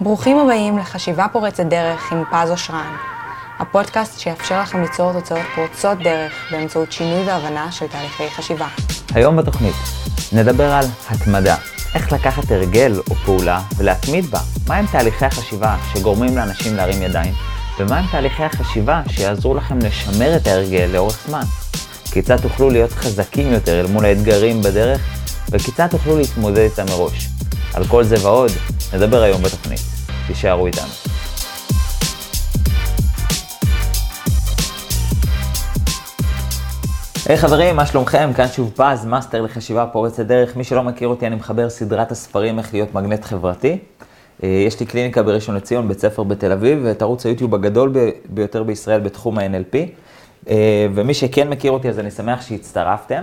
ברוכים הבאים לחשיבה פורצת דרך עם פז אושרן, הפודקאסט שיאפשר לכם ליצור תוצאות פורצות דרך באמצעות שינוי והבנה של תהליכי חשיבה. היום בתוכנית נדבר על התמדה, איך לקחת הרגל או פעולה ולהתמיד בה, מהם תהליכי החשיבה שגורמים לאנשים להרים ידיים, ומהם תהליכי החשיבה שיעזרו לכם לשמר את ההרגל לאורך זמן. כיצד תוכלו להיות חזקים יותר אל מול האתגרים בדרך, וכיצד תוכלו להתמודד איתם מראש. על כל זה ועוד נדבר היום בתוכנית. תישארו איתנו. היי hey, חברים, מה שלומכם? כאן שוב פז, מאסטר לחשיבה פורצת דרך. מי שלא מכיר אותי, אני מחבר סדרת הספרים איך להיות מגנט חברתי. אה, יש לי קליניקה בראשון לציון, בית ספר בתל אביב, ואת ערוץ היוטיוב הגדול ביותר בישראל בתחום ה-NLP. אה, ומי שכן מכיר אותי, אז אני שמח שהצטרפתם.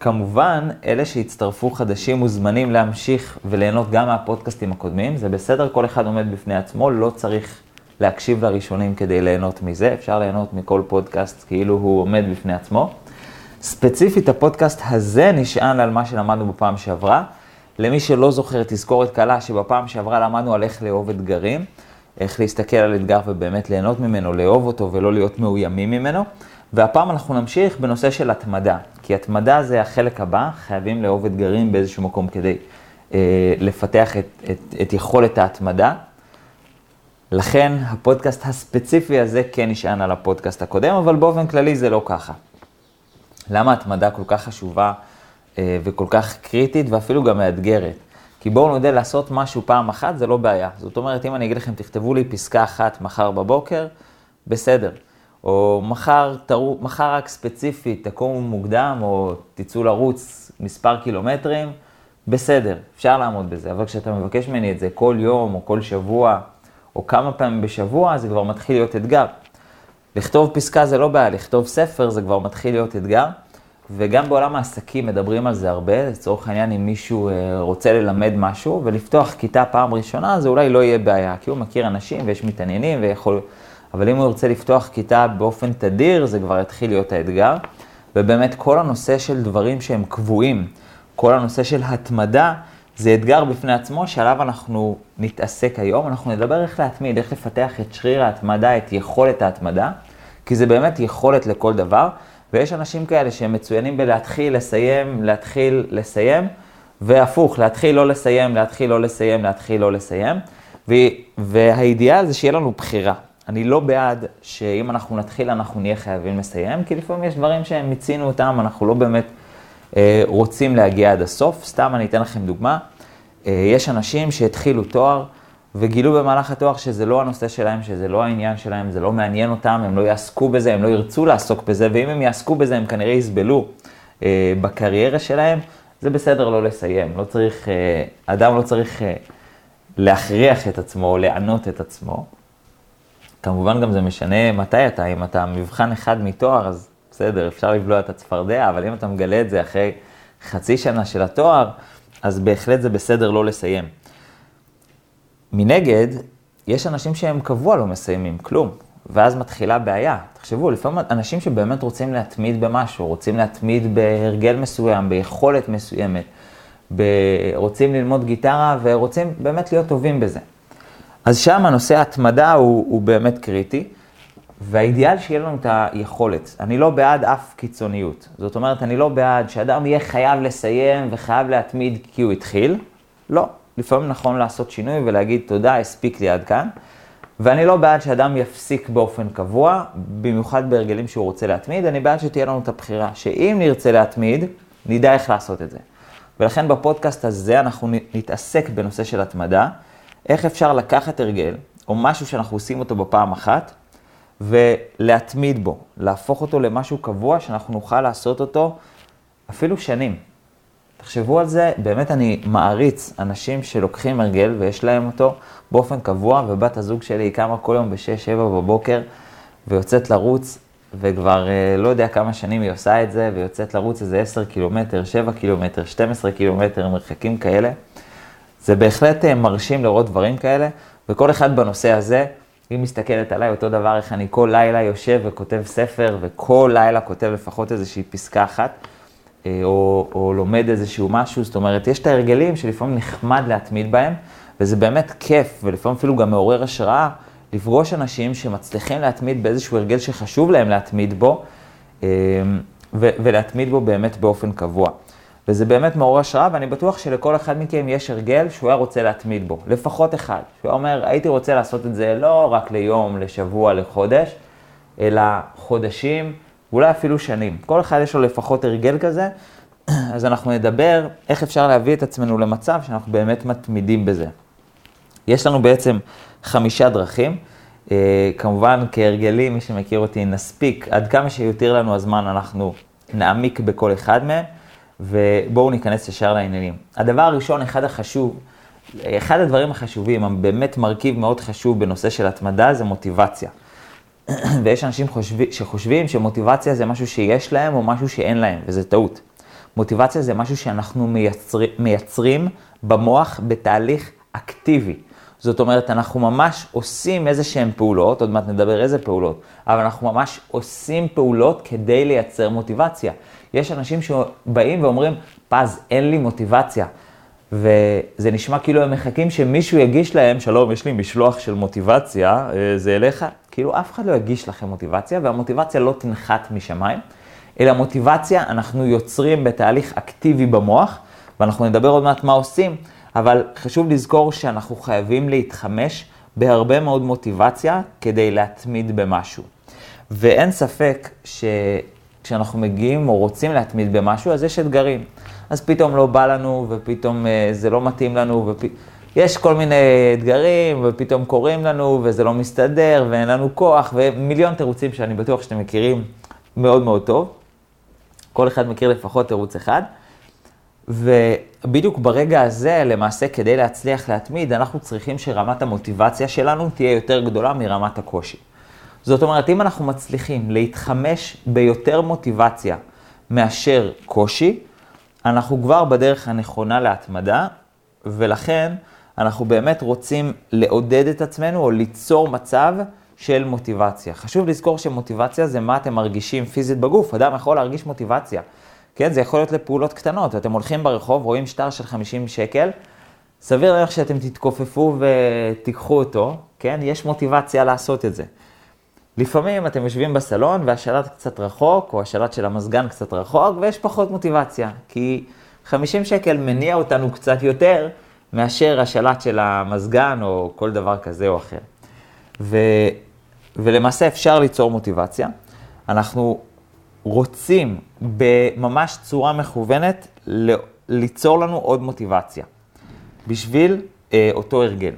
כמובן, אלה שהצטרפו חדשים מוזמנים להמשיך וליהנות גם מהפודקאסטים הקודמים. זה בסדר, כל אחד עומד בפני עצמו, לא צריך להקשיב לראשונים כדי ליהנות מזה. אפשר ליהנות מכל פודקאסט כאילו הוא עומד בפני עצמו. ספציפית, הפודקאסט הזה נשען על מה שלמדנו בפעם שעברה. למי שלא זוכר, תזכורת קלה שבפעם שעברה למדנו על איך לאהוב אתגרים, איך להסתכל על אתגר ובאמת ליהנות ממנו, לאהוב אותו ולא להיות מאוימים ממנו. והפעם אנחנו נמשיך בנושא של התמדה, כי התמדה זה החלק הבא, חייבים לאהוב אתגרים באיזשהו מקום כדי אה, לפתח את, את, את יכולת ההתמדה. לכן הפודקאסט הספציפי הזה כן נשען על הפודקאסט הקודם, אבל באופן כללי זה לא ככה. למה התמדה כל כך חשובה אה, וכל כך קריטית ואפילו גם מאתגרת? כי בואו נודה, לעשות משהו פעם אחת זה לא בעיה. זאת אומרת, אם אני אגיד לכם, תכתבו לי פסקה אחת מחר בבוקר, בסדר. או מחר, תרו, מחר רק ספציפית תקומו מוקדם, או תצאו לרוץ מספר קילומטרים, בסדר, אפשר לעמוד בזה. אבל כשאתה מבקש ממני את זה כל יום, או כל שבוע, או כמה פעמים בשבוע, זה כבר מתחיל להיות אתגר. לכתוב פסקה זה לא בעיה, לכתוב ספר זה כבר מתחיל להיות אתגר. וגם בעולם העסקים מדברים על זה הרבה, לצורך העניין אם מישהו אה, רוצה ללמד משהו ולפתוח כיתה פעם ראשונה, זה אולי לא יהיה בעיה, כי הוא מכיר אנשים ויש מתעניינים ויכול... אבל אם הוא ירצה לפתוח כיתה באופן תדיר, זה כבר יתחיל להיות האתגר. ובאמת כל הנושא של דברים שהם קבועים, כל הנושא של התמדה, זה אתגר בפני עצמו שעליו אנחנו נתעסק היום. אנחנו נדבר איך להתמיד, איך לפתח את שריר ההתמדה, את יכולת ההתמדה, כי זה באמת יכולת לכל דבר. ויש אנשים כאלה שהם מצוינים בלהתחיל, לסיים, להתחיל, לסיים, והפוך, להתחיל, לא לסיים, להתחיל, לא לסיים, להתחיל, לא לסיים. והאידיאל זה שיהיה לנו בחירה. אני לא בעד שאם אנחנו נתחיל, אנחנו נהיה חייבים לסיים, כי לפעמים יש דברים שהם מיצינו אותם, אנחנו לא באמת אה, רוצים להגיע עד הסוף. סתם אני אתן לכם דוגמה. אה, יש אנשים שהתחילו תואר וגילו במהלך התואר שזה לא הנושא שלהם, שזה לא העניין שלהם, זה לא מעניין אותם, הם לא יעסקו בזה, הם לא ירצו לעסוק בזה, ואם הם יעסקו בזה, הם כנראה יסבלו אה, בקריירה שלהם. זה בסדר לא לסיים, לא צריך, אה, אדם לא צריך אה, להכריח את עצמו או לענות את עצמו. כמובן גם זה משנה מתי אתה, אם אתה מבחן אחד מתואר, אז בסדר, אפשר לבלוע את הצפרדע, אבל אם אתה מגלה את זה אחרי חצי שנה של התואר, אז בהחלט זה בסדר לא לסיים. מנגד, יש אנשים שהם קבוע לא מסיימים כלום, ואז מתחילה בעיה. תחשבו, לפעמים אנשים שבאמת רוצים להתמיד במשהו, רוצים להתמיד בהרגל מסוים, ביכולת מסוימת, ב... רוצים ללמוד גיטרה ורוצים באמת להיות טובים בזה. אז שם הנושא ההתמדה הוא, הוא באמת קריטי, והאידיאל שיהיה לנו את היכולת. אני לא בעד אף קיצוניות. זאת אומרת, אני לא בעד שאדם יהיה חייב לסיים וחייב להתמיד כי הוא התחיל. לא. לפעמים נכון לעשות שינוי ולהגיד תודה, הספיק לי עד כאן. ואני לא בעד שאדם יפסיק באופן קבוע, במיוחד בהרגלים שהוא רוצה להתמיד, אני בעד שתהיה לנו את הבחירה, שאם נרצה להתמיד, נדע איך לעשות את זה. ולכן בפודקאסט הזה אנחנו נתעסק בנושא של התמדה. איך אפשר לקחת הרגל, או משהו שאנחנו עושים אותו בפעם אחת, ולהתמיד בו, להפוך אותו למשהו קבוע, שאנחנו נוכל לעשות אותו אפילו שנים. תחשבו על זה, באמת אני מעריץ אנשים שלוקחים הרגל ויש להם אותו באופן קבוע, ובת הזוג שלי היא קמה כל יום ב-6-7 בבוקר ויוצאת לרוץ, וכבר אה, לא יודע כמה שנים היא עושה את זה, ויוצאת לרוץ איזה 10 קילומטר, 7 קילומטר, 12 קילומטר, מרחקים כאלה. זה בהחלט אה, מרשים לראות דברים כאלה, וכל אחד בנושא הזה, היא מסתכלת עליי אותו דבר, איך אני כל לילה יושב וכותב ספר, וכל לילה כותב לפחות איזושהי פסקה אחת, אה, או, או לומד איזשהו משהו, זאת אומרת, יש את ההרגלים שלפעמים נחמד להתמיד בהם, וזה באמת כיף, ולפעמים אפילו גם מעורר השראה, לפגוש אנשים שמצליחים להתמיד באיזשהו הרגל שחשוב להם להתמיד בו, אמ, ו- ולהתמיד בו באמת באופן קבוע. וזה באמת מעורר השראה, ואני בטוח שלכל אחד מכם יש הרגל שהוא היה רוצה להתמיד בו, לפחות אחד. שהוא אומר, הייתי רוצה לעשות את זה לא רק ליום, לשבוע, לחודש, אלא חודשים, ואולי אפילו שנים. כל אחד יש לו לפחות הרגל כזה, אז אנחנו נדבר איך אפשר להביא את עצמנו למצב שאנחנו באמת מתמידים בזה. יש לנו בעצם חמישה דרכים. Uh, כמובן, כהרגלי, מי שמכיר אותי, נספיק, עד כמה שיותיר לנו הזמן, אנחנו נעמיק בכל אחד מהם, ובואו ניכנס ישר לעניינים. הדבר הראשון, אחד החשוב, אחד הדברים החשובים, באמת מרכיב מאוד חשוב בנושא של התמדה, זה מוטיבציה. ויש אנשים חושבי, שחושבים שמוטיבציה זה משהו שיש להם או משהו שאין להם, וזה טעות. מוטיבציה זה משהו שאנחנו מייצר, מייצרים במוח בתהליך אקטיבי. זאת אומרת, אנחנו ממש עושים איזה שהן פעולות, עוד מעט נדבר איזה פעולות, אבל אנחנו ממש עושים פעולות כדי לייצר מוטיבציה. יש אנשים שבאים ואומרים, פז, אין לי מוטיבציה. וזה נשמע כאילו הם מחכים שמישהו יגיש להם, שלום, יש לי משלוח של מוטיבציה, אה, זה אליך. כאילו אף אחד לא יגיש לכם מוטיבציה, והמוטיבציה לא תנחת משמיים, אלא מוטיבציה אנחנו יוצרים בתהליך אקטיבי במוח, ואנחנו נדבר עוד מעט מה עושים, אבל חשוב לזכור שאנחנו חייבים להתחמש בהרבה מאוד מוטיבציה כדי להתמיד במשהו. ואין ספק שכשאנחנו מגיעים או רוצים להתמיד במשהו, אז יש אתגרים. אז פתאום לא בא לנו, ופתאום אה, זה לא מתאים לנו, ופ... יש כל מיני אתגרים, ופתאום קורים לנו, וזה לא מסתדר, ואין לנו כוח, ומיליון תירוצים שאני בטוח שאתם מכירים מאוד מאוד טוב. כל אחד מכיר לפחות תירוץ אחד. ובדיוק ברגע הזה, למעשה, כדי להצליח להתמיד, אנחנו צריכים שרמת המוטיבציה שלנו תהיה יותר גדולה מרמת הקושי. זאת אומרת, אם אנחנו מצליחים להתחמש ביותר מוטיבציה מאשר קושי, אנחנו כבר בדרך הנכונה להתמדה, ולכן אנחנו באמת רוצים לעודד את עצמנו או ליצור מצב של מוטיבציה. חשוב לזכור שמוטיבציה זה מה אתם מרגישים פיזית בגוף. אדם יכול להרגיש מוטיבציה. כן, זה יכול להיות לפעולות קטנות. אתם הולכים ברחוב, רואים שטר של 50 שקל, סביר להניח שאתם תתכופפו ותיקחו אותו, כן? יש מוטיבציה לעשות את זה. לפעמים אתם יושבים בסלון והשלט קצת רחוק, או השלט של המזגן קצת רחוק, ויש פחות מוטיבציה, כי 50 שקל מניע אותנו קצת יותר מאשר השלט של המזגן או כל דבר כזה או אחר. ו, ולמעשה אפשר ליצור מוטיבציה. אנחנו רוצים בממש צורה מכוונת ליצור לנו עוד מוטיבציה בשביל אה, אותו הרגל.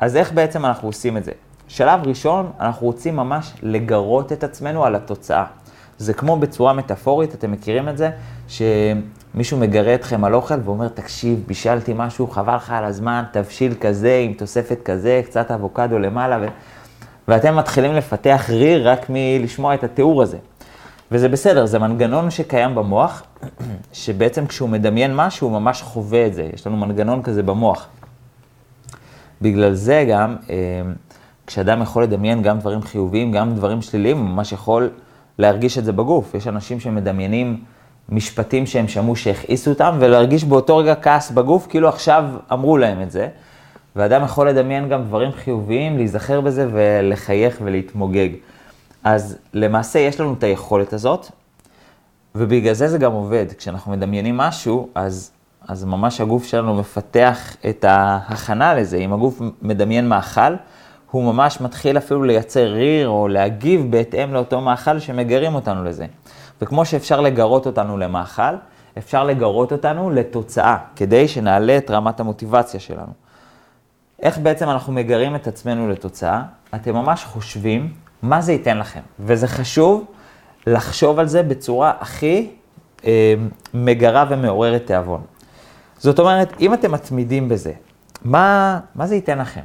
אז איך בעצם אנחנו עושים את זה? שלב ראשון, אנחנו רוצים ממש לגרות את עצמנו על התוצאה. זה כמו בצורה מטאפורית, אתם מכירים את זה? שמישהו מגרה אתכם על אוכל ואומר, תקשיב, בישלתי משהו, חבל לך על הזמן, תבשיל כזה, עם תוספת כזה, קצת אבוקדו למעלה, ו... ואתם מתחילים לפתח ריר רק מלשמוע את התיאור הזה. וזה בסדר, זה מנגנון שקיים במוח, שבעצם כשהוא מדמיין משהו, הוא ממש חווה את זה. יש לנו מנגנון כזה במוח. בגלל זה גם, אה, כשאדם יכול לדמיין גם דברים חיוביים, גם דברים שליליים, הוא ממש יכול להרגיש את זה בגוף. יש אנשים שמדמיינים משפטים שהם שמעו שהכעיסו אותם, ולהרגיש באותו רגע כעס בגוף, כאילו עכשיו אמרו להם את זה. ואדם יכול לדמיין גם דברים חיוביים, להיזכר בזה ולחייך ולהתמוגג. אז למעשה יש לנו את היכולת הזאת, ובגלל זה זה גם עובד. כשאנחנו מדמיינים משהו, אז, אז ממש הגוף שלנו מפתח את ההכנה לזה. אם הגוף מדמיין מאכל, הוא ממש מתחיל אפילו לייצר ריר או להגיב בהתאם לאותו מאכל שמגרים אותנו לזה. וכמו שאפשר לגרות אותנו למאכל, אפשר לגרות אותנו לתוצאה, כדי שנעלה את רמת המוטיבציה שלנו. איך בעצם אנחנו מגרים את עצמנו לתוצאה? אתם ממש חושבים מה זה ייתן לכם. וזה חשוב לחשוב על זה בצורה הכי אה, מגרה ומעוררת תיאבון. זאת אומרת, אם אתם מתמידים בזה, מה, מה זה ייתן לכם?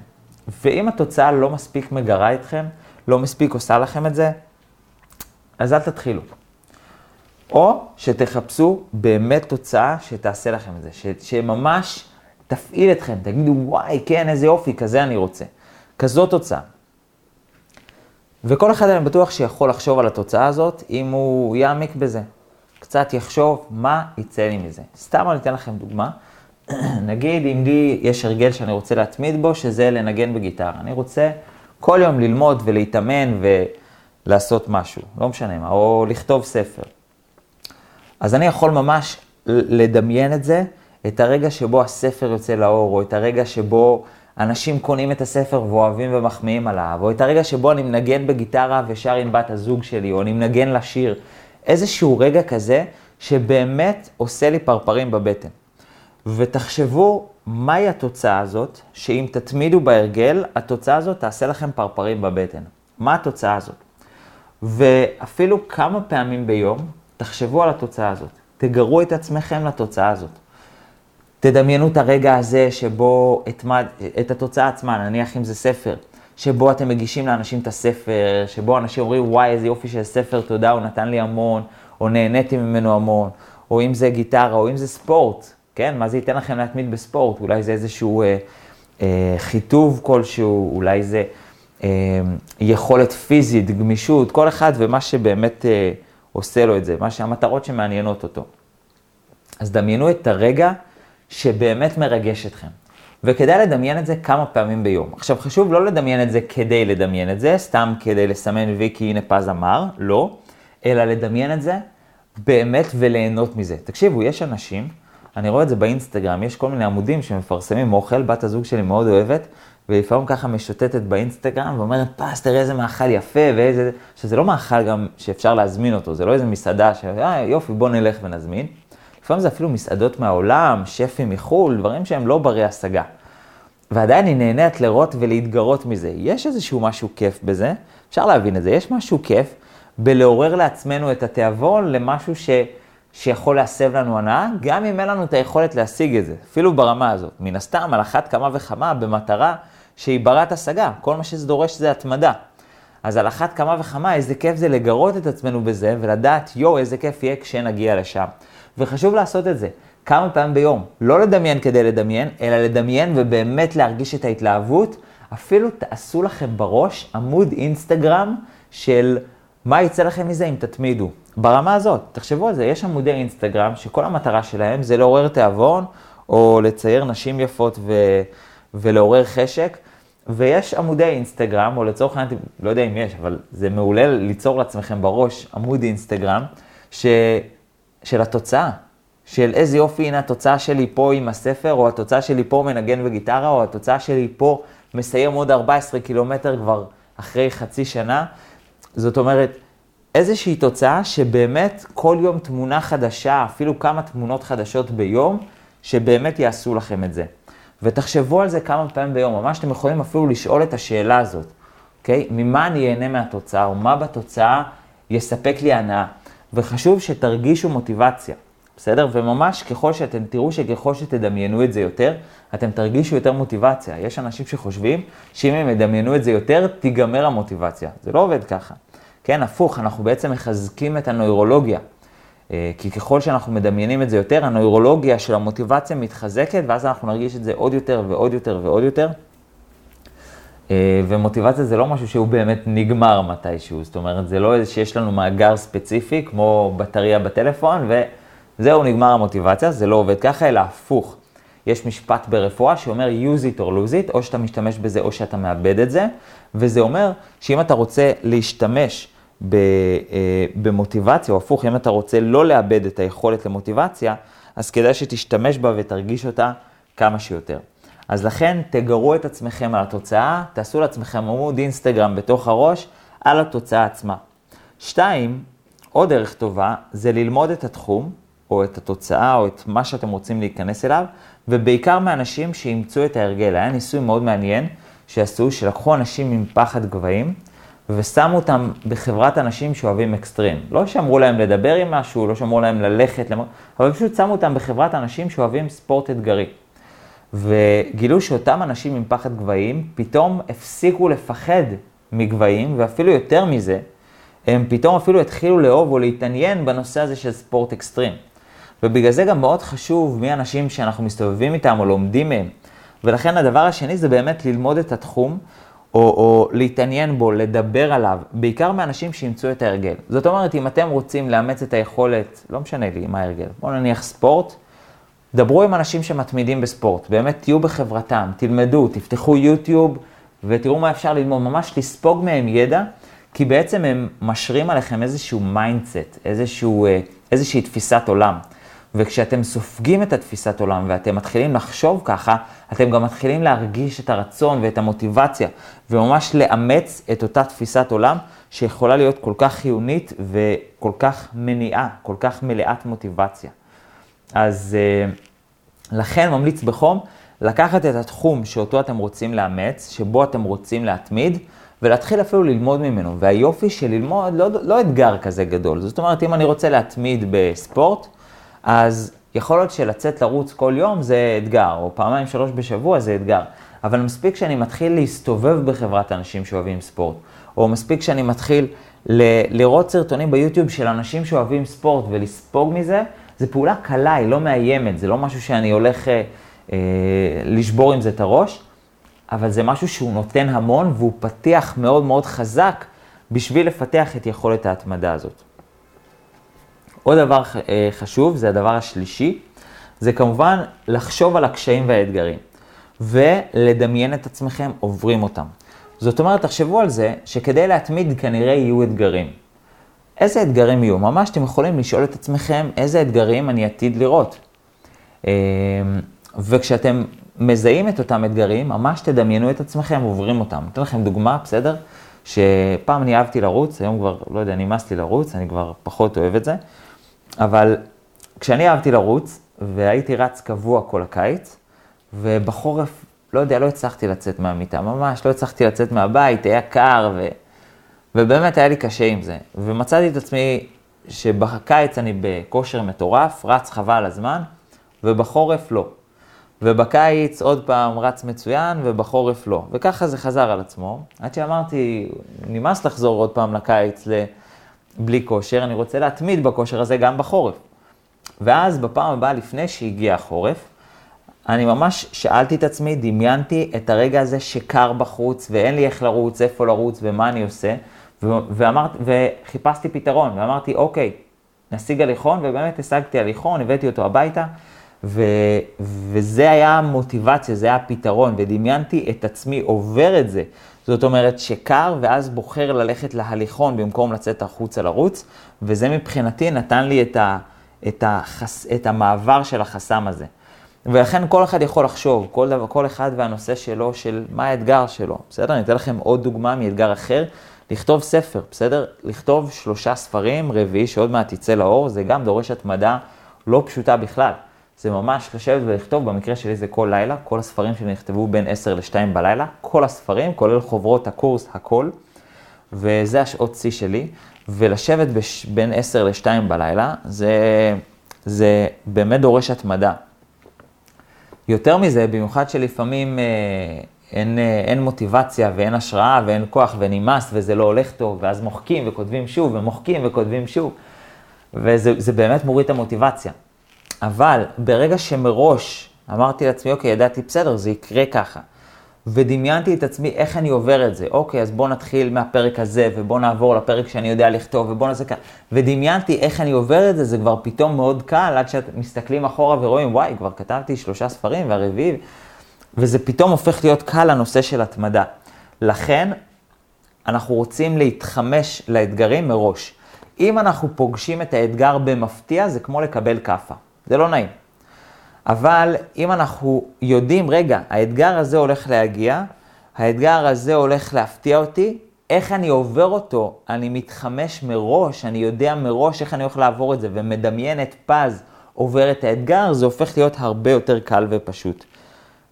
ואם התוצאה לא מספיק מגרה אתכם, לא מספיק עושה לכם את זה, אז אל תתחילו. או שתחפשו באמת תוצאה שתעשה לכם את זה, ש, שממש תפעיל אתכם, תגידו, וואי, כן, איזה יופי, כזה אני רוצה. כזאת תוצאה. וכל אחד אני בטוח שיכול לחשוב על התוצאה הזאת, אם הוא יעמיק בזה. קצת יחשוב מה יצא לי מזה. סתם אני אתן לכם דוגמה. נגיד אם לי יש הרגל שאני רוצה להתמיד בו, שזה לנגן בגיטרה. אני רוצה כל יום ללמוד ולהתאמן ולעשות משהו, לא משנה מה, או לכתוב ספר. אז אני יכול ממש לדמיין את זה, את הרגע שבו הספר יוצא לאור, או את הרגע שבו אנשים קונים את הספר ואוהבים ומחמיאים עליו, או את הרגע שבו אני מנגן בגיטרה ושר עם בת הזוג שלי, או אני מנגן לשיר. איזשהו רגע כזה שבאמת עושה לי פרפרים בבטן. ותחשבו מהי התוצאה הזאת, שאם תתמידו בהרגל, התוצאה הזאת תעשה לכם פרפרים בבטן. מה התוצאה הזאת? ואפילו כמה פעמים ביום, תחשבו על התוצאה הזאת. תגרו את עצמכם לתוצאה הזאת. תדמיינו את הרגע הזה שבו, את, את התוצאה עצמה, נניח אם זה ספר, שבו אתם מגישים לאנשים את הספר, שבו אנשים אומרים, וואי, איזה יופי של ספר, תודה, הוא נתן לי המון, או נהניתי ממנו המון, או אם זה גיטרה, או אם זה ספורט, כן? מה זה ייתן לכם להתמיד בספורט? אולי זה איזשהו אה, אה, חיטוב כלשהו, אולי זה אה, יכולת פיזית, גמישות, כל אחד ומה שבאמת אה, עושה לו את זה, מה שהמטרות שמעניינות אותו. אז דמיינו את הרגע שבאמת מרגש אתכם. וכדאי לדמיין את זה כמה פעמים ביום. עכשיו, חשוב לא לדמיין את זה כדי לדמיין את זה, סתם כדי לסמן וי כי הנה פז אמר, לא, אלא לדמיין את זה באמת וליהנות מזה. תקשיבו, יש אנשים, אני רואה את זה באינסטגרם, יש כל מיני עמודים שמפרסמים אוכל, בת הזוג שלי מאוד אוהבת, ולפעמים ככה משוטטת באינסטגרם ואומרת, פס, תראה איזה מאכל יפה ואיזה... שזה לא מאכל גם שאפשר להזמין אותו, זה לא איזה מסעדה ש... אה, יופי, בוא נלך ונזמין. לפעמים זה אפילו מסעדות מהעולם, שפים מחו"ל, דברים שהם לא ברי השגה. ועדיין היא נהנית לראות ולהתגרות מזה. יש איזשהו משהו כיף בזה, אפשר להבין את זה, יש משהו כיף בלעורר לעצמנו את התיאבון למשהו ש... שיכול להסב לנו הנאה, גם אם אין לנו את היכולת להשיג את זה, אפילו ברמה הזאת. מן הסתם, על אחת כמה וכמה, במטרה שהיא ברת השגה, כל מה שזה דורש זה התמדה. אז על אחת כמה וכמה, איזה כיף זה לגרות את עצמנו בזה, ולדעת, יואו, איזה כיף יהיה כשנגיע לשם. וחשוב לעשות את זה כמה פעמים ביום. לא לדמיין כדי לדמיין, אלא לדמיין ובאמת להרגיש את ההתלהבות. אפילו תעשו לכם בראש עמוד אינסטגרם של מה יצא לכם מזה אם תתמידו. ברמה הזאת, תחשבו על זה, יש עמודי אינסטגרם שכל המטרה שלהם זה לעורר תיאבון, או לצייר נשים יפות ו... ולעורר חשק, ויש עמודי אינסטגרם, או לצורך העניין, לא יודע אם יש, אבל זה מעולה ליצור לעצמכם בראש עמוד אינסטגרם, ש... של התוצאה, של איזה יופי, הנה התוצאה שלי פה עם הספר, או התוצאה שלי פה מנגן בגיטרה, או התוצאה שלי פה מסיים עוד 14 קילומטר כבר אחרי חצי שנה. זאת אומרת, איזושהי תוצאה שבאמת כל יום תמונה חדשה, אפילו כמה תמונות חדשות ביום, שבאמת יעשו לכם את זה. ותחשבו על זה כמה פעמים ביום, ממש אתם יכולים אפילו לשאול את השאלה הזאת, אוקיי? ממה אני אהנה מהתוצאה, או מה בתוצאה יספק לי הנאה. וחשוב שתרגישו מוטיבציה, בסדר? וממש ככל שאתם תראו שככל שתדמיינו את זה יותר, אתם תרגישו יותר מוטיבציה. יש אנשים שחושבים שאם הם ידמיינו את זה יותר, תיגמר המוטיבציה. זה לא עובד ככה. כן, הפוך, אנחנו בעצם מחזקים את הנוירולוגיה. אה, כי ככל שאנחנו מדמיינים את זה יותר, הנוירולוגיה של המוטיבציה מתחזקת, ואז אנחנו נרגיש את זה עוד יותר ועוד יותר ועוד יותר. אה, ומוטיבציה זה לא משהו שהוא באמת נגמר מתישהו, זאת אומרת, זה לא איזה שיש לנו מאגר ספציפי, כמו בטריה בטלפון, וזהו, נגמר המוטיבציה, זה לא עובד ככה, אלא הפוך. יש משפט ברפואה שאומר use it or lose it, או שאתה משתמש בזה או שאתה מאבד את זה, וזה אומר שאם אתה רוצה להשתמש במוטיבציה, או הפוך, אם אתה רוצה לא לאבד את היכולת למוטיבציה, אז כדאי שתשתמש בה ותרגיש אותה כמה שיותר. אז לכן תגרו את עצמכם על התוצאה, תעשו לעצמכם עמוד אינסטגרם בתוך הראש על התוצאה עצמה. שתיים, עוד דרך טובה, זה ללמוד את התחום, או את התוצאה, או את מה שאתם רוצים להיכנס אליו, ובעיקר מאנשים שאימצו את ההרגל. היה ניסוי מאוד מעניין שעשו, שלקחו אנשים עם פחד גבהים, ושמו אותם בחברת אנשים שאוהבים אקסטרים. לא שאמרו להם לדבר עם משהו, לא שאמרו להם ללכת, אבל פשוט שמו אותם בחברת אנשים שאוהבים ספורט אתגרי. וגילו שאותם אנשים עם פחד גבהים פתאום הפסיקו לפחד מגבהים, ואפילו יותר מזה, הם פתאום אפילו התחילו לאהוב או להתעניין בנושא הזה של ספורט אקסטרים. ובגלל זה גם מאוד חשוב מי האנשים שאנחנו מסתובבים איתם או לומדים מהם. ולכן הדבר השני זה באמת ללמוד את התחום, או, או להתעניין בו, לדבר עליו, בעיקר מאנשים שימצאו את ההרגל. זאת אומרת, אם אתם רוצים לאמץ את היכולת, לא משנה לי מה ההרגל, בואו נניח ספורט, דברו עם אנשים שמתמידים בספורט, באמת תהיו בחברתם, תלמדו, תפתחו יוטיוב ותראו מה אפשר ללמוד, ממש לספוג מהם ידע, כי בעצם הם משרים עליכם איזשהו mindset, איזשהו, אה, איזושהי תפיסת עולם. וכשאתם סופגים את התפיסת עולם ואתם מתחילים לחשוב ככה, אתם גם מתחילים להרגיש את הרצון ואת המוטיבציה, וממש לאמץ את אותה תפיסת עולם שיכולה להיות כל כך חיונית וכל כך מניעה, כל כך מלאת מוטיבציה. אז אה, לכן ממליץ בחום לקחת את התחום שאותו אתם רוצים לאמץ, שבו אתם רוצים להתמיד, ולהתחיל אפילו ללמוד ממנו. והיופי של ללמוד, לא, לא אתגר כזה גדול. זאת אומרת, אם אני רוצה להתמיד בספורט, אז יכול להיות שלצאת לרוץ כל יום זה אתגר, או פעמיים שלוש בשבוע זה אתגר. אבל מספיק שאני מתחיל להסתובב בחברת אנשים שאוהבים ספורט, או מספיק שאני מתחיל ל- לראות סרטונים ביוטיוב של אנשים שאוהבים ספורט ולספוג מזה, זו פעולה קלה, היא לא מאיימת, זה לא משהו שאני הולך אה, אה, לשבור עם זה את הראש, אבל זה משהו שהוא נותן המון והוא פתיח מאוד מאוד חזק בשביל לפתח את יכולת ההתמדה הזאת. עוד דבר אה, חשוב, זה הדבר השלישי, זה כמובן לחשוב על הקשיים והאתגרים, ולדמיין את עצמכם עוברים אותם. זאת אומרת, תחשבו על זה שכדי להתמיד כנראה יהיו אתגרים. איזה אתגרים יהיו? ממש אתם יכולים לשאול את עצמכם איזה אתגרים אני עתיד לראות. אה, וכשאתם מזהים את אותם אתגרים, ממש תדמיינו את עצמכם עוברים אותם. אתן לכם דוגמה, בסדר? שפעם אני אהבתי לרוץ, היום כבר, לא יודע, נמאס לי לרוץ, אני כבר פחות אוהב את זה. אבל כשאני אהבתי לרוץ, והייתי רץ קבוע כל הקיץ, ובחורף, לא יודע, לא הצלחתי לצאת מהמיטה, ממש לא הצלחתי לצאת מהבית, היה קר, ו... ובאמת היה לי קשה עם זה. ומצאתי את עצמי שבקיץ אני בכושר מטורף, רץ חבל הזמן, ובחורף לא. ובקיץ עוד פעם רץ מצוין, ובחורף לא. וככה זה חזר על עצמו, עד שאמרתי, נמאס לחזור עוד פעם לקיץ ל... בלי כושר, אני רוצה להתמיד בכושר הזה גם בחורף. ואז בפעם הבאה, לפני שהגיע החורף, אני ממש שאלתי את עצמי, דמיינתי את הרגע הזה שקר בחוץ, ואין לי איך לרוץ, איפה לרוץ ומה אני עושה, ואמרת, וחיפשתי פתרון, ואמרתי, אוקיי, נשיג הליכון, ובאמת השגתי הליכון, הבאתי אותו הביתה, ו, וזה היה המוטיבציה, זה היה הפתרון, ודמיינתי את עצמי עובר את זה. זאת אומרת שקר, ואז בוחר ללכת להליכון במקום לצאת החוצה לרוץ, וזה מבחינתי נתן לי את, ה, את, החס, את המעבר של החסם הזה. ולכן כל אחד יכול לחשוב, כל, דבר, כל אחד והנושא שלו, של מה האתגר שלו, בסדר? אני אתן לכם עוד דוגמה מאתגר אחר, לכתוב ספר, בסדר? לכתוב שלושה ספרים, רביעי, שעוד מעט יצא לאור, זה גם דורש התמדה לא פשוטה בכלל. זה ממש לשבת ולכתוב, במקרה שלי זה כל לילה, כל הספרים שלי נכתבו בין 10 ל-2 בלילה, כל הספרים, כולל חוברות הקורס, הכל, וזה השעות שיא שלי, ולשבת בש... בין 10 ל-2 בלילה, זה, זה באמת דורש התמדה. יותר מזה, במיוחד שלפעמים אה, אין, אה, אין מוטיבציה ואין השראה ואין כוח ונמאס וזה לא הולך טוב, ואז מוחקים וכותבים שוב ומוחקים וכותבים שוב, וזה באמת מוריד את המוטיבציה. אבל ברגע שמראש אמרתי לעצמי, אוקיי, ידעתי, בסדר, זה יקרה ככה. ודמיינתי את עצמי איך אני עובר את זה. אוקיי, אז בוא נתחיל מהפרק הזה, ובוא נעבור לפרק שאני יודע לכתוב, ובוא נעשה ככה. ודמיינתי איך אני עובר את זה, זה כבר פתאום מאוד קל, עד שאתם מסתכלים אחורה ורואים, וואי, כבר כתבתי שלושה ספרים והרביעי, וזה פתאום הופך להיות קל הנושא של התמדה. לכן, אנחנו רוצים להתחמש לאתגרים מראש. אם אנחנו פוגשים את האתגר במפתיע, זה כמו לקבל כאפה. זה לא נעים. אבל אם אנחנו יודעים, רגע, האתגר הזה הולך להגיע, האתגר הזה הולך להפתיע אותי, איך אני עובר אותו, אני מתחמש מראש, אני יודע מראש איך אני הולך לעבור את זה, ומדמיין את פז עובר את האתגר, זה הופך להיות הרבה יותר קל ופשוט.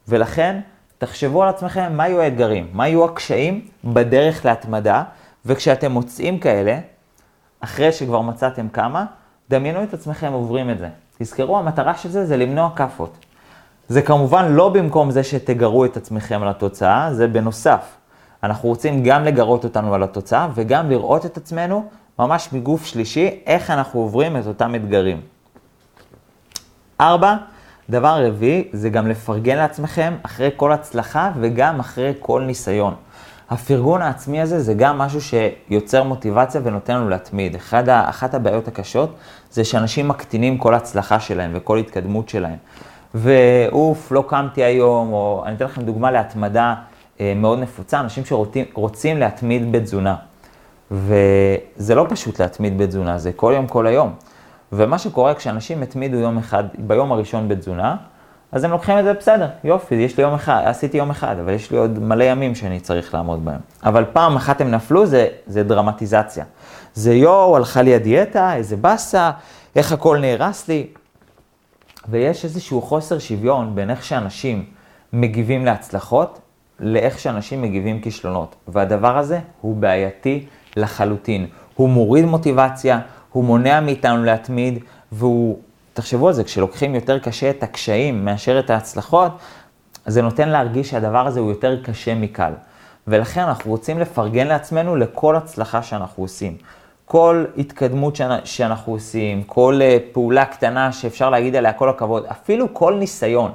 ולכן, תחשבו על עצמכם מה יהיו האתגרים, מה יהיו הקשיים בדרך להתמדה, וכשאתם מוצאים כאלה, אחרי שכבר מצאתם כמה, דמיינו את עצמכם עוברים את זה. תזכרו, המטרה של זה זה למנוע כאפות. זה כמובן לא במקום זה שתגרו את עצמכם על התוצאה, זה בנוסף. אנחנו רוצים גם לגרות אותנו על התוצאה וגם לראות את עצמנו ממש מגוף שלישי, איך אנחנו עוברים את אותם אתגרים. ארבע, דבר רביעי, זה גם לפרגן לעצמכם אחרי כל הצלחה וגם אחרי כל ניסיון. הפרגון העצמי הזה זה גם משהו שיוצר מוטיבציה ונותן לנו להתמיד. אחד, אחת הבעיות הקשות זה שאנשים מקטינים כל הצלחה שלהם וכל התקדמות שלהם. ואוף, לא קמתי היום, או אני אתן לכם דוגמה להתמדה אה, מאוד נפוצה, אנשים שרוצים להתמיד בתזונה. וזה לא פשוט להתמיד בתזונה, זה כל יום, כל היום. ומה שקורה כשאנשים התמידו יום אחד, ביום הראשון בתזונה, אז הם לוקחים את זה בסדר, יופי, יש לי יום אחד, עשיתי יום אחד, אבל יש לי עוד מלא ימים שאני צריך לעמוד בהם. אבל פעם אחת הם נפלו, זה, זה דרמטיזציה. זה יואו, הלכה לי הדיאטה, איזה באסה, איך הכל נהרס לי. ויש איזשהו חוסר שוויון בין איך שאנשים מגיבים להצלחות, לאיך שאנשים מגיבים כישלונות. והדבר הזה הוא בעייתי לחלוטין. הוא מוריד מוטיבציה, הוא מונע מאיתנו להתמיד, והוא, תחשבו על זה, כשלוקחים יותר קשה את הקשיים מאשר את ההצלחות, זה נותן להרגיש שהדבר הזה הוא יותר קשה מקל. ולכן אנחנו רוצים לפרגן לעצמנו לכל הצלחה שאנחנו עושים. כל התקדמות שאנחנו עושים, כל אה, פעולה קטנה שאפשר להגיד עליה כל הכבוד, אפילו כל ניסיון,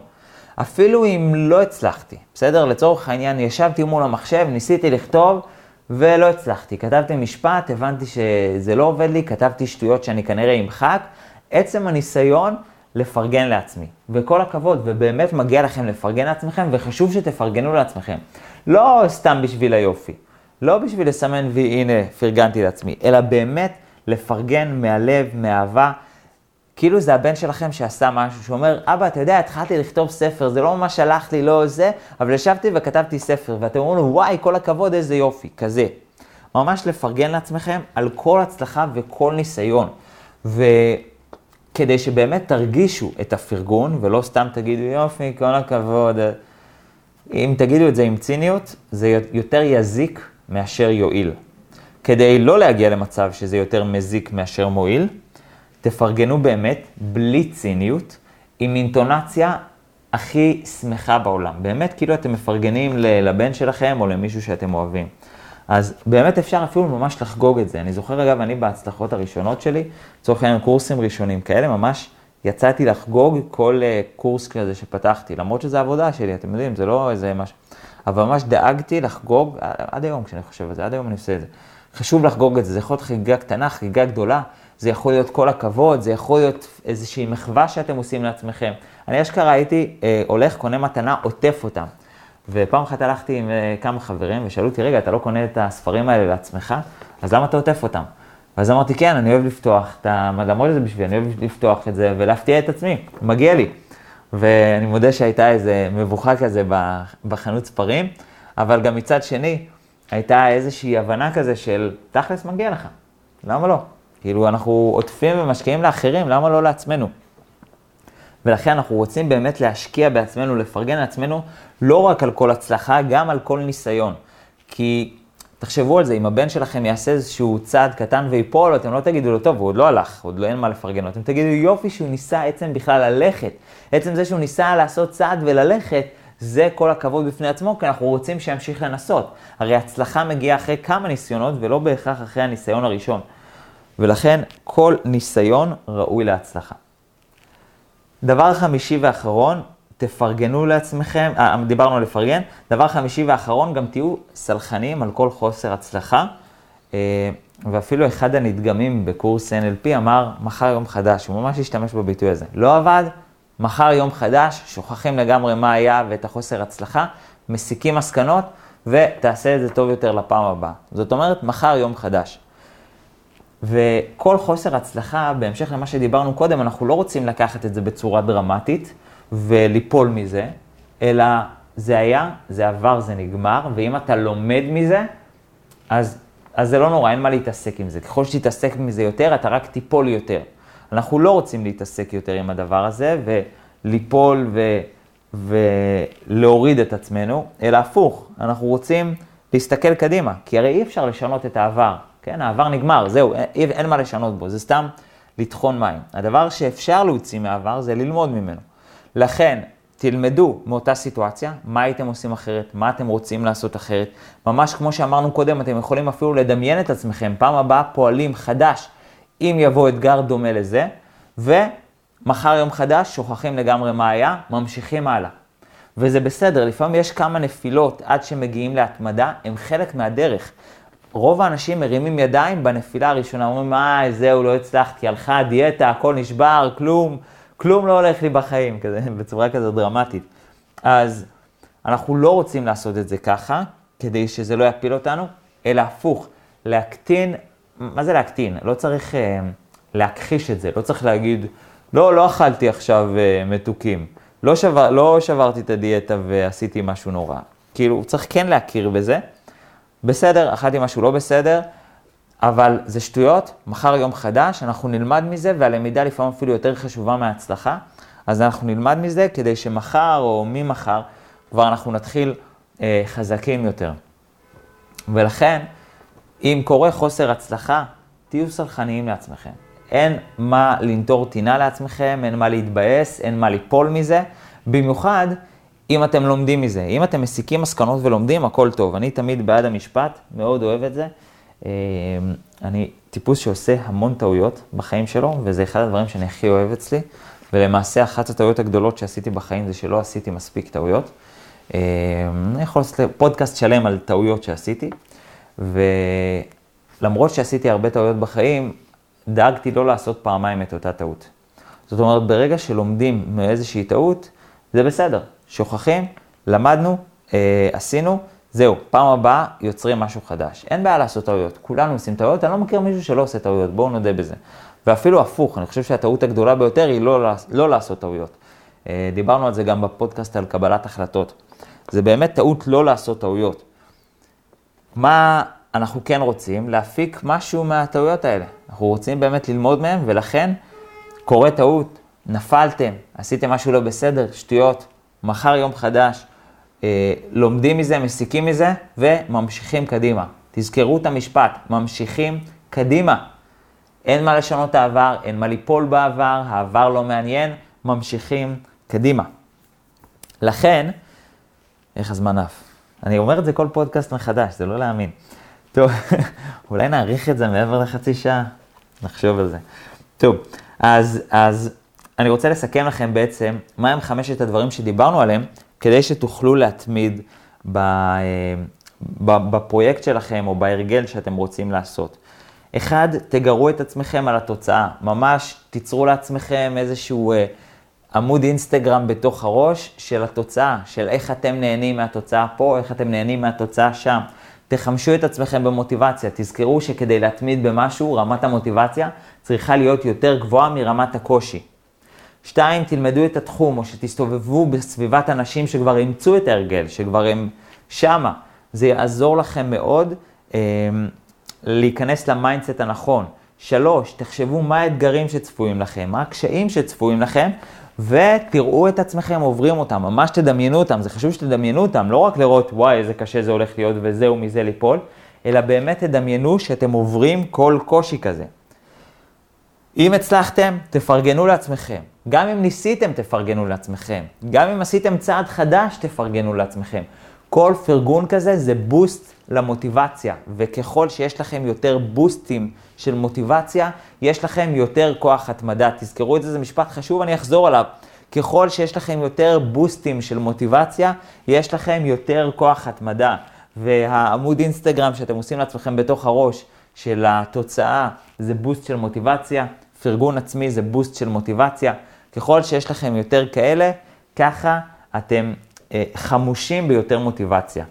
אפילו אם לא הצלחתי, בסדר? לצורך העניין, ישבתי מול המחשב, ניסיתי לכתוב ולא הצלחתי. כתבתי משפט, הבנתי שזה לא עובד לי, כתבתי שטויות שאני כנראה אמחק. עצם הניסיון לפרגן לעצמי. וכל הכבוד, ובאמת מגיע לכם לפרגן לעצמכם, וחשוב שתפרגנו לעצמכם. לא סתם בשביל היופי. לא בשביל לסמן וי, הנה, פרגנתי לעצמי, אלא באמת לפרגן מהלב, מאהבה. כאילו זה הבן שלכם שעשה משהו, שאומר, אבא, אתה יודע, התחלתי לכתוב ספר, זה לא ממש הלך לי, לא זה, אבל ישבתי וכתבתי ספר, ואתם אומרים לו, וואי, כל הכבוד, איזה יופי, כזה. ממש לפרגן לעצמכם על כל הצלחה וכל ניסיון. וכדי שבאמת תרגישו את הפרגון, ולא סתם תגידו, יופי, כל הכבוד. אם תגידו את זה עם ציניות, זה יותר יזיק מאשר יועיל. כדי לא להגיע למצב שזה יותר מזיק מאשר מועיל, תפרגנו באמת, בלי ציניות, עם אינטונציה הכי שמחה בעולם. באמת כאילו אתם מפרגנים לבן שלכם או למישהו שאתם אוהבים. אז באמת אפשר אפילו ממש לחגוג את זה. אני זוכר, אגב, אני בהצלחות הראשונות שלי, לצורך העניין קורסים ראשונים כאלה, ממש יצאתי לחגוג כל uh, קורס כזה שפתחתי, למרות שזו עבודה שלי, אתם יודעים, זה לא איזה משהו. אבל ממש דאגתי לחגוג, עד היום כשאני חושב על זה, עד היום אני עושה את זה. חשוב לחגוג את זה, זה יכול להיות חגיגה קטנה, חגיגה גדולה, זה יכול להיות כל הכבוד, זה יכול להיות איזושהי מחווה שאתם עושים לעצמכם. אני אשכרה הייתי אה, הולך, קונה מתנה, עוטף אותם. ופעם אחת הלכתי עם אה, כמה חברים ושאלו אותי, רגע, אתה לא קונה את הספרים האלה לעצמך? אז למה אתה עוטף אותם? ואז אמרתי, כן, אני אוהב לפתוח את ה... למרות שזה בשבילי, אני אוהב לפתוח את זה ולהפתיע את עצמי, מגיע לי. ואני מודה שהייתה איזה מבוכה כזה בחנות ספרים, אבל גם מצד שני, הייתה איזושהי הבנה כזה של תכלס מגיע לך, למה לא? כאילו אנחנו עוטפים ומשקיעים לאחרים, למה לא לעצמנו? ולכן אנחנו רוצים באמת להשקיע בעצמנו, לפרגן לעצמנו, לא רק על כל הצלחה, גם על כל ניסיון. כי תחשבו על זה, אם הבן שלכם יעשה איזשהו צעד קטן ויפול, אתם לא תגידו לו, טוב, הוא עוד לא הלך, עוד לא אין מה לפרגן לו, אתם תגידו, יופי שהוא ניסה עצם בכלל ללכת. עצם זה שהוא ניסה לעשות צעד וללכת, זה כל הכבוד בפני עצמו, כי אנחנו רוצים שימשיך לנסות. הרי הצלחה מגיעה אחרי כמה ניסיונות, ולא בהכרח אחרי הניסיון הראשון. ולכן כל ניסיון ראוי להצלחה. דבר חמישי ואחרון, תפרגנו לעצמכם, אה, דיברנו על לפרגן, דבר חמישי ואחרון, גם תהיו סלחנים על כל חוסר הצלחה. אה, ואפילו אחד הנדגמים בקורס NLP אמר, מחר יום חדש, הוא ממש השתמש בביטוי הזה. לא עבד, מחר יום חדש, שוכחים לגמרי מה היה ואת החוסר הצלחה, מסיקים מסקנות ותעשה את זה טוב יותר לפעם הבאה. זאת אומרת, מחר יום חדש. וכל חוסר הצלחה, בהמשך למה שדיברנו קודם, אנחנו לא רוצים לקחת את זה בצורה דרמטית וליפול מזה, אלא זה היה, זה עבר, זה נגמר, ואם אתה לומד מזה, אז, אז זה לא נורא, אין מה להתעסק עם זה. ככל שתתעסק מזה יותר, אתה רק תיפול יותר. אנחנו לא רוצים להתעסק יותר עם הדבר הזה וליפול ו, ולהוריד את עצמנו, אלא הפוך, אנחנו רוצים להסתכל קדימה, כי הרי אי אפשר לשנות את העבר. כן, העבר נגמר, זהו, אין, אין מה לשנות בו, זה סתם לטחון מים. הדבר שאפשר להוציא מהעבר זה ללמוד ממנו. לכן, תלמדו מאותה סיטואציה, מה הייתם עושים אחרת, מה אתם רוצים לעשות אחרת. ממש כמו שאמרנו קודם, אתם יכולים אפילו לדמיין את עצמכם, פעם הבאה פועלים חדש, אם יבוא אתגר דומה לזה, ומחר יום חדש, שוכחים לגמרי מה היה, ממשיכים הלאה. וזה בסדר, לפעמים יש כמה נפילות עד שמגיעים להתמדה, הם חלק מהדרך. רוב האנשים מרימים ידיים בנפילה הראשונה, אומרים, אה, זהו, לא הצלחתי, הלכה הדיאטה, הכל נשבר, כלום, כלום לא הולך לי בחיים, כזה, בצורה כזו דרמטית. אז אנחנו לא רוצים לעשות את זה ככה, כדי שזה לא יפיל אותנו, אלא הפוך, להקטין, מה זה להקטין? לא צריך אה, להכחיש את זה, לא צריך להגיד, לא, לא אכלתי עכשיו אה, מתוקים, לא, שבר, לא שברתי את הדיאטה ועשיתי משהו נורא. כאילו, צריך כן להכיר בזה. בסדר, אכלתי משהו לא בסדר, אבל זה שטויות, מחר יום חדש, אנחנו נלמד מזה, והלמידה לפעמים אפילו יותר חשובה מההצלחה, אז אנחנו נלמד מזה כדי שמחר או ממחר כבר אנחנו נתחיל אה, חזקים יותר. ולכן, אם קורה חוסר הצלחה, תהיו סלחניים לעצמכם. אין מה לנטור טינה לעצמכם, אין מה להתבאס, אין מה ליפול מזה, במיוחד אם אתם לומדים מזה. אם אתם מסיקים מסקנות ולומדים, הכל טוב. אני תמיד בעד המשפט, מאוד אוהב את זה. אה, אני טיפוס שעושה המון טעויות בחיים שלו, וזה אחד הדברים שאני הכי אוהב אצלי. ולמעשה אחת הטעויות הגדולות שעשיתי בחיים זה שלא עשיתי מספיק טעויות. אה, אני יכול לעשות פודקאסט שלם על טעויות שעשיתי, ולמרות שעשיתי הרבה טעויות בחיים, דאגתי לא לעשות פעמיים את אותה טעות. זאת אומרת, ברגע שלומדים מאיזושהי טעות, זה בסדר. שוכחים, למדנו, אה, עשינו, זהו, פעם הבאה יוצרים משהו חדש. אין בעיה לעשות טעויות, כולנו עושים טעויות, אני לא מכיר מישהו שלא עושה טעויות, בואו נודה בזה. ואפילו הפוך, אני חושב שהטעות הגדולה ביותר היא לא, לא לעשות טעויות. אה, דיברנו על זה גם בפודקאסט על קבלת החלטות. זה באמת טעות לא לעשות טעויות. מה אנחנו כן רוצים? להפיק משהו מהטעויות האלה. אנחנו רוצים באמת ללמוד מהם, ולכן קורה טעות, נפלתם, עשיתם משהו לא בסדר, שטויות, מחר יום חדש, אה, לומדים מזה, מסיקים מזה, וממשיכים קדימה. תזכרו את המשפט, ממשיכים קדימה. אין מה לשנות העבר, אין מה ליפול בעבר, העבר לא מעניין, ממשיכים קדימה. לכן, איך הזמן עף? אני אומר את זה כל פודקאסט מחדש, זה לא להאמין. טוב, אולי נאריך את זה מעבר לחצי שעה? נחשוב על זה. טוב, אז, אז אני רוצה לסכם לכם בעצם מהם חמשת הדברים שדיברנו עליהם, כדי שתוכלו להתמיד ב, אה, בפרויקט שלכם או בהרגל שאתם רוצים לעשות. אחד, תגרו את עצמכם על התוצאה. ממש תיצרו לעצמכם איזשהו אה, עמוד אינסטגרם בתוך הראש של התוצאה, של איך אתם נהנים מהתוצאה פה, איך אתם נהנים מהתוצאה שם. תחמשו את עצמכם במוטיבציה. תזכרו שכדי להתמיד במשהו, רמת המוטיבציה צריכה להיות יותר גבוהה מרמת הקושי. שתיים, תלמדו את התחום, או שתסתובבו בסביבת אנשים שכבר אימצו את ההרגל, שכבר הם שמה. זה יעזור לכם מאוד אה, להיכנס ל mindset הנכון. שלוש, תחשבו מה האתגרים שצפויים לכם, מה הקשיים שצפויים לכם, ותראו את עצמכם עוברים אותם, ממש תדמיינו אותם, זה חשוב שתדמיינו אותם, לא רק לראות וואי איזה קשה זה הולך להיות וזהו מזה ליפול, אלא באמת תדמיינו שאתם עוברים כל קושי כזה. אם הצלחתם, תפרגנו לעצמכם. גם אם ניסיתם, תפרגנו לעצמכם. גם אם עשיתם צעד חדש, תפרגנו לעצמכם. כל פרגון כזה זה בוסט למוטיבציה, וככל שיש לכם יותר בוסטים של מוטיבציה, יש לכם יותר כוח התמדה. תזכרו את זה, זה משפט חשוב, אני אחזור עליו. ככל שיש לכם יותר בוסטים של מוטיבציה, יש לכם יותר כוח התמדה. והעמוד אינסטגרם שאתם עושים לעצמכם בתוך הראש של התוצאה זה בוסט של מוטיבציה, פרגון עצמי זה בוסט של מוטיבציה. ככל שיש לכם יותר כאלה, ככה אתם אה, חמושים ביותר מוטיבציה.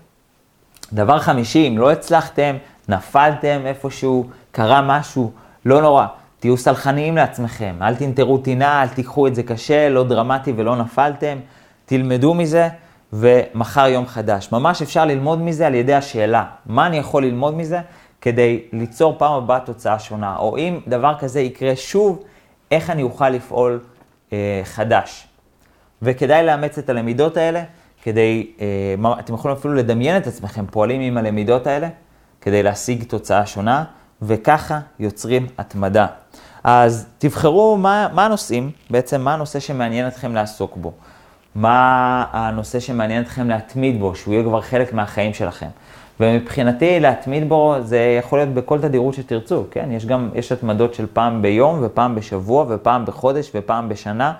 דבר חמישי, אם לא הצלחתם, נפלתם איפשהו, קרה משהו, לא נורא. תהיו סלחניים לעצמכם, אל תנטרו טינה, אל תיקחו את זה קשה, לא דרמטי ולא נפלתם. תלמדו מזה, ומחר יום חדש. ממש אפשר ללמוד מזה על ידי השאלה, מה אני יכול ללמוד מזה כדי ליצור פעם הבאה תוצאה שונה, או אם דבר כזה יקרה שוב, איך אני אוכל לפעול אה, חדש. וכדאי לאמץ את הלמידות האלה, כדי, אה, אתם יכולים אפילו לדמיין את עצמכם פועלים עם הלמידות האלה, כדי להשיג תוצאה שונה, וככה יוצרים התמדה. אז תבחרו מה, מה הנושאים, בעצם מה הנושא שמעניין אתכם לעסוק בו. מה הנושא שמעניין אתכם להתמיד בו, שהוא יהיה כבר חלק מהחיים שלכם. ומבחינתי להתמיד בו זה יכול להיות בכל תדירות שתרצו, כן? יש גם, יש התמדות של פעם ביום ופעם בשבוע ופעם בחודש ופעם בשנה,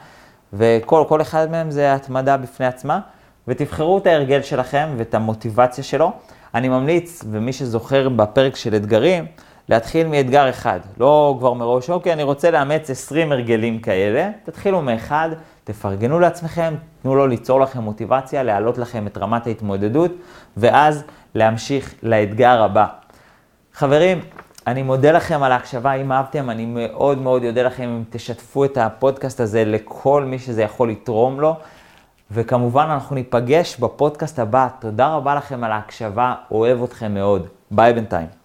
וכל אחד מהם זה התמדה בפני עצמה, ותבחרו את ההרגל שלכם ואת המוטיבציה שלו. אני ממליץ, ומי שזוכר בפרק של אתגרים, להתחיל מאתגר אחד, לא כבר מראש, אוקיי, אני רוצה לאמץ 20 הרגלים כאלה, תתחילו מאחד, תפרגנו לעצמכם, תנו לו ליצור לכם מוטיבציה, להעלות לכם את רמת ההתמודדות, ואז להמשיך לאתגר הבא. חברים, אני מודה לכם על ההקשבה, אם אהבתם, אני מאוד מאוד אודה לכם אם תשתפו את הפודקאסט הזה לכל מי שזה יכול לתרום לו. וכמובן, אנחנו ניפגש בפודקאסט הבא. תודה רבה לכם על ההקשבה, אוהב אתכם מאוד. ביי בינתיים.